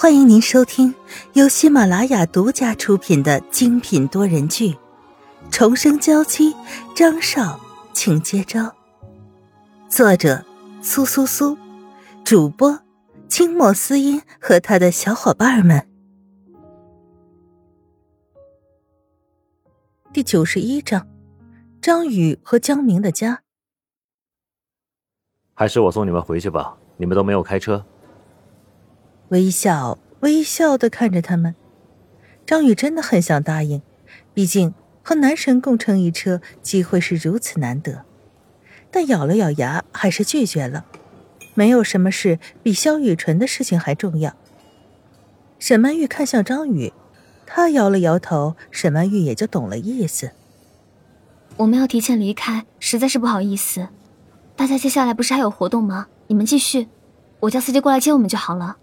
欢迎您收听由喜马拉雅独家出品的精品多人剧《重生娇妻》，张少，请接招。作者：苏苏苏，主播：清末思音和他的小伙伴们。第九十一章：张宇和江明的家。还是我送你们回去吧，你们都没有开车。微笑微笑的看着他们，张宇真的很想答应，毕竟和男神共乘一车，机会是如此难得。但咬了咬牙，还是拒绝了。没有什么事比萧雨纯的事情还重要。沈曼玉看向张宇，他摇了摇头，沈曼玉也就懂了意思。我们要提前离开，实在是不好意思。大家接下来不是还有活动吗？你们继续，我叫司机过来接我们就好了。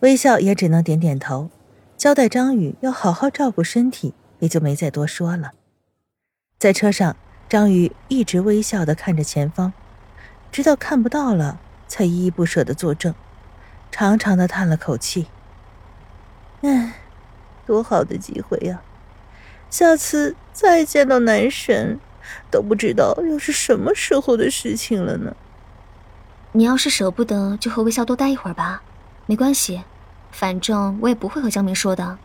微笑也只能点点头，交代张宇要好好照顾身体，也就没再多说了。在车上，张宇一直微笑的看着前方，直到看不到了，才依依不舍的作证，长长的叹了口气：“唉，多好的机会呀！下次再见到男神，都不知道又是什么时候的事情了呢。”你要是舍不得，就和微笑多待一会儿吧，没关系。反正我也不会和江明说的。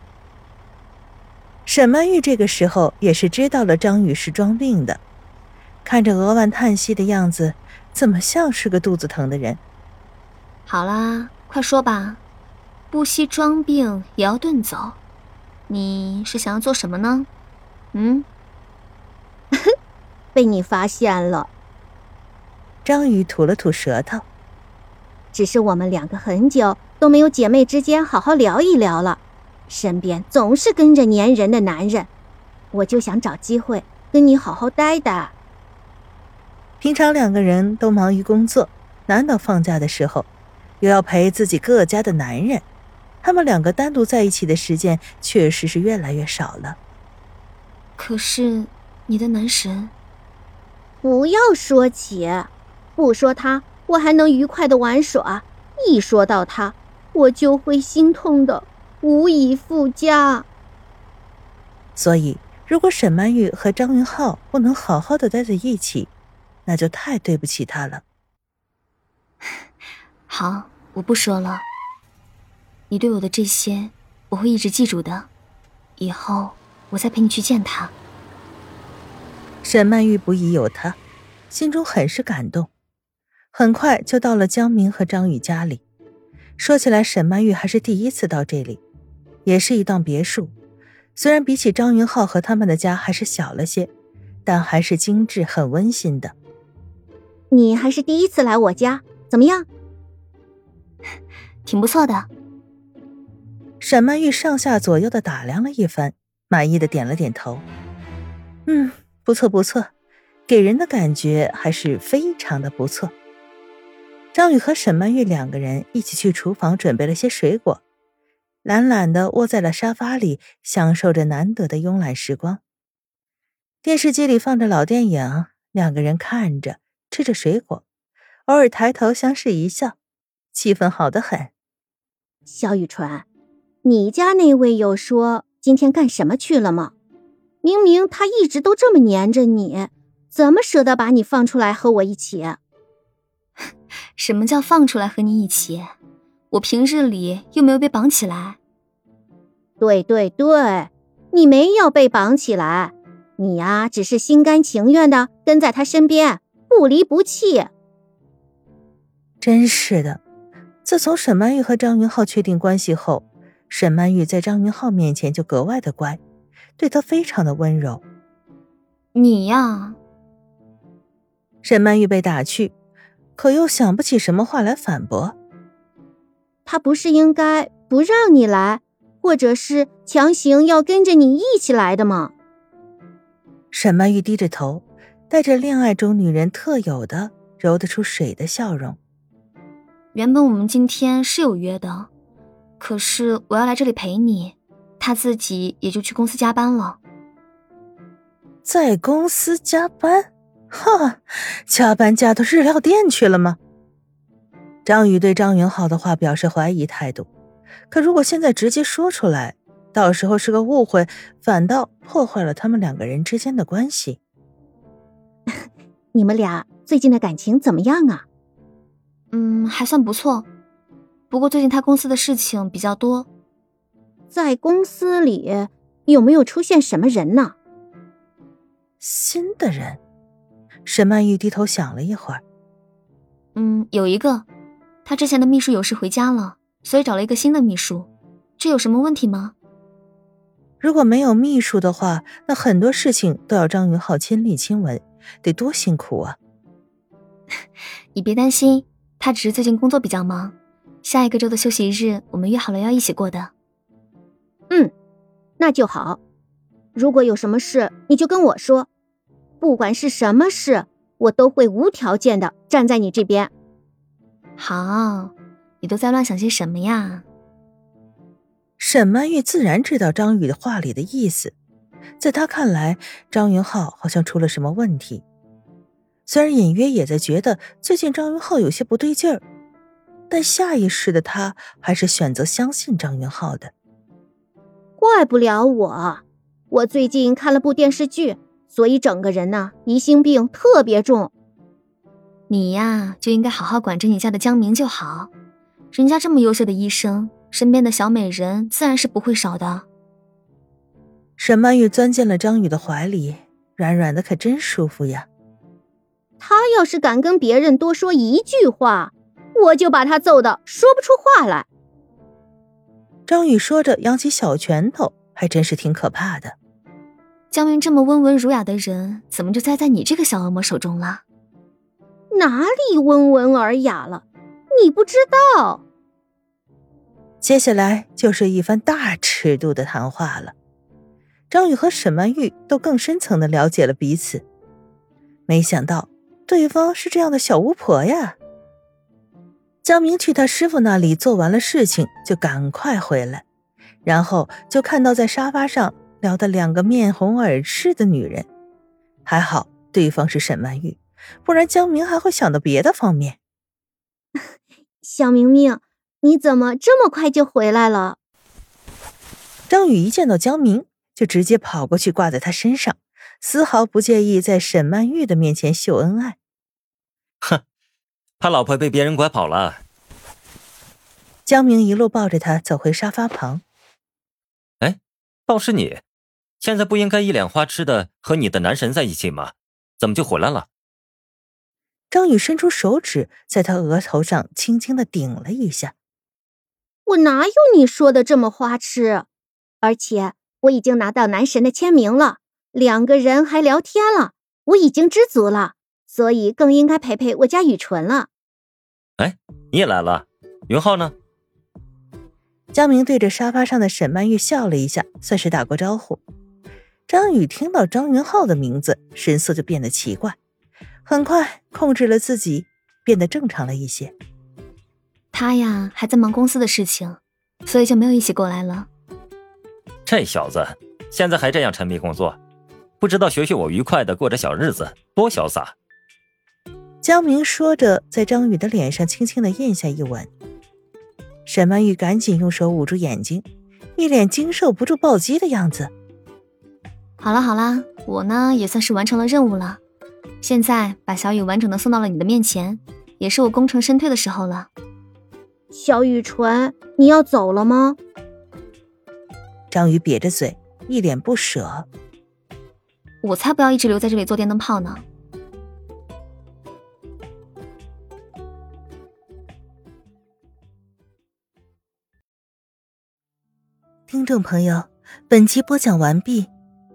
沈曼玉这个时候也是知道了张宇是装病的，看着额腕叹息的样子，怎么像是个肚子疼的人？好啦，快说吧，不惜装病也要遁走，你是想要做什么呢？嗯？被你发现了。张宇吐了吐舌头。只是我们两个很久都没有姐妹之间好好聊一聊了，身边总是跟着粘人的男人，我就想找机会跟你好好待待。平常两个人都忙于工作，难得放假的时候，又要陪自己各家的男人，他们两个单独在一起的时间确实是越来越少了。可是你的男神，不要说起，不说他。我还能愉快的玩耍，一说到他，我就会心痛的无以复加。所以，如果沈曼玉和张云浩不能好好的待在一起，那就太对不起他了。好，我不说了。你对我的这些，我会一直记住的。以后我再陪你去见他。沈曼玉不疑有他，心中很是感动。很快就到了江明和张宇家里。说起来，沈曼玉还是第一次到这里，也是一幢别墅。虽然比起张云浩和他们的家还是小了些，但还是精致、很温馨的。你还是第一次来我家，怎么样？挺不错的。沈曼玉上下左右的打量了一番，满意的点了点头。嗯，不错不错，给人的感觉还是非常的不错。张宇和沈曼玉两个人一起去厨房准备了些水果，懒懒的窝在了沙发里，享受着难得的慵懒时光。电视机里放着老电影，两个人看着吃着水果，偶尔抬头相视一笑，气氛好得很。肖雨纯，你家那位有说今天干什么去了吗？明明他一直都这么黏着你，怎么舍得把你放出来和我一起？什么叫放出来和你一起？我平日里又没有被绑起来。对对对，你没有被绑起来，你呀只是心甘情愿的跟在他身边，不离不弃。真是的，自从沈曼玉和张云浩确定关系后，沈曼玉在张云浩面前就格外的乖，对他非常的温柔。你呀，沈曼玉被打去。可又想不起什么话来反驳。他不是应该不让你来，或者是强行要跟着你一起来的吗？沈曼玉低着头，带着恋爱中女人特有的揉得出水的笑容。原本我们今天是有约的，可是我要来这里陪你，他自己也就去公司加班了。在公司加班。哈，加班加到日料店去了吗？张宇对张云浩的话表示怀疑态度，可如果现在直接说出来，到时候是个误会，反倒破坏了他们两个人之间的关系。你们俩最近的感情怎么样啊？嗯，还算不错。不过最近他公司的事情比较多，在公司里有没有出现什么人呢？新的人。沈曼玉低头想了一会儿，嗯，有一个，他之前的秘书有事回家了，所以找了一个新的秘书。这有什么问题吗？如果没有秘书的话，那很多事情都要张云浩亲力亲为，得多辛苦啊！你别担心，他只是最近工作比较忙。下一个周的休息日，我们约好了要一起过的。嗯，那就好。如果有什么事，你就跟我说。不管是什么事，我都会无条件的站在你这边。好，你都在乱想些什么呀？沈曼玉自然知道张宇的话里的意思，在他看来，张云浩好像出了什么问题。虽然隐约也在觉得最近张云浩有些不对劲儿，但下意识的他还是选择相信张云浩的。怪不了我，我最近看了部电视剧。所以整个人呢，疑心病特别重。你呀，就应该好好管着你家的江明就好。人家这么优秀的医生，身边的小美人自然是不会少的。沈曼玉钻进了张宇的怀里，软软的，可真舒服呀。他要是敢跟别人多说一句话，我就把他揍的说不出话来。张宇说着，扬起小拳头，还真是挺可怕的。江明这么温文儒雅的人，怎么就栽在你这个小恶魔手中了？哪里温文尔雅了？你不知道。接下来就是一番大尺度的谈话了。张宇和沈曼玉都更深层的了解了彼此。没想到对方是这样的小巫婆呀。江明去他师傅那里做完了事情，就赶快回来，然后就看到在沙发上。聊得两个面红耳赤的女人，还好对方是沈曼玉，不然江明还会想到别的方面。小明明，你怎么这么快就回来了？张宇一见到江明，就直接跑过去挂在他身上，丝毫不介意在沈曼玉的面前秀恩爱。哼，他老婆被别人拐跑了。江明一路抱着他走回沙发旁。哎，倒是你。现在不应该一脸花痴的和你的男神在一起吗？怎么就回来了？张宇伸出手指在他额头上轻轻的顶了一下。我哪有你说的这么花痴？而且我已经拿到男神的签名了，两个人还聊天了，我已经知足了，所以更应该陪陪我家雨纯了。哎，你也来了？云浩呢？江明对着沙发上的沈曼玉笑了一下，算是打过招呼。张宇听到张云浩的名字，神色就变得奇怪，很快控制了自己，变得正常了一些。他呀，还在忙公司的事情，所以就没有一起过来了。这小子现在还这样沉迷工作，不知道学学我愉快的过着小日子，多潇洒。江明说着，在张宇的脸上轻轻的咽下一吻。沈曼玉赶紧用手捂住眼睛，一脸经受不住暴击的样子。好了好了，我呢也算是完成了任务了。现在把小雨完整的送到了你的面前，也是我功成身退的时候了。小雨纯，你要走了吗？张宇瘪着嘴，一脸不舍。我才不要一直留在这里做电灯泡呢。听众朋友，本集播讲完毕。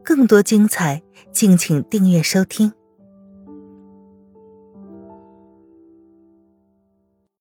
更多精彩，敬请订阅收听。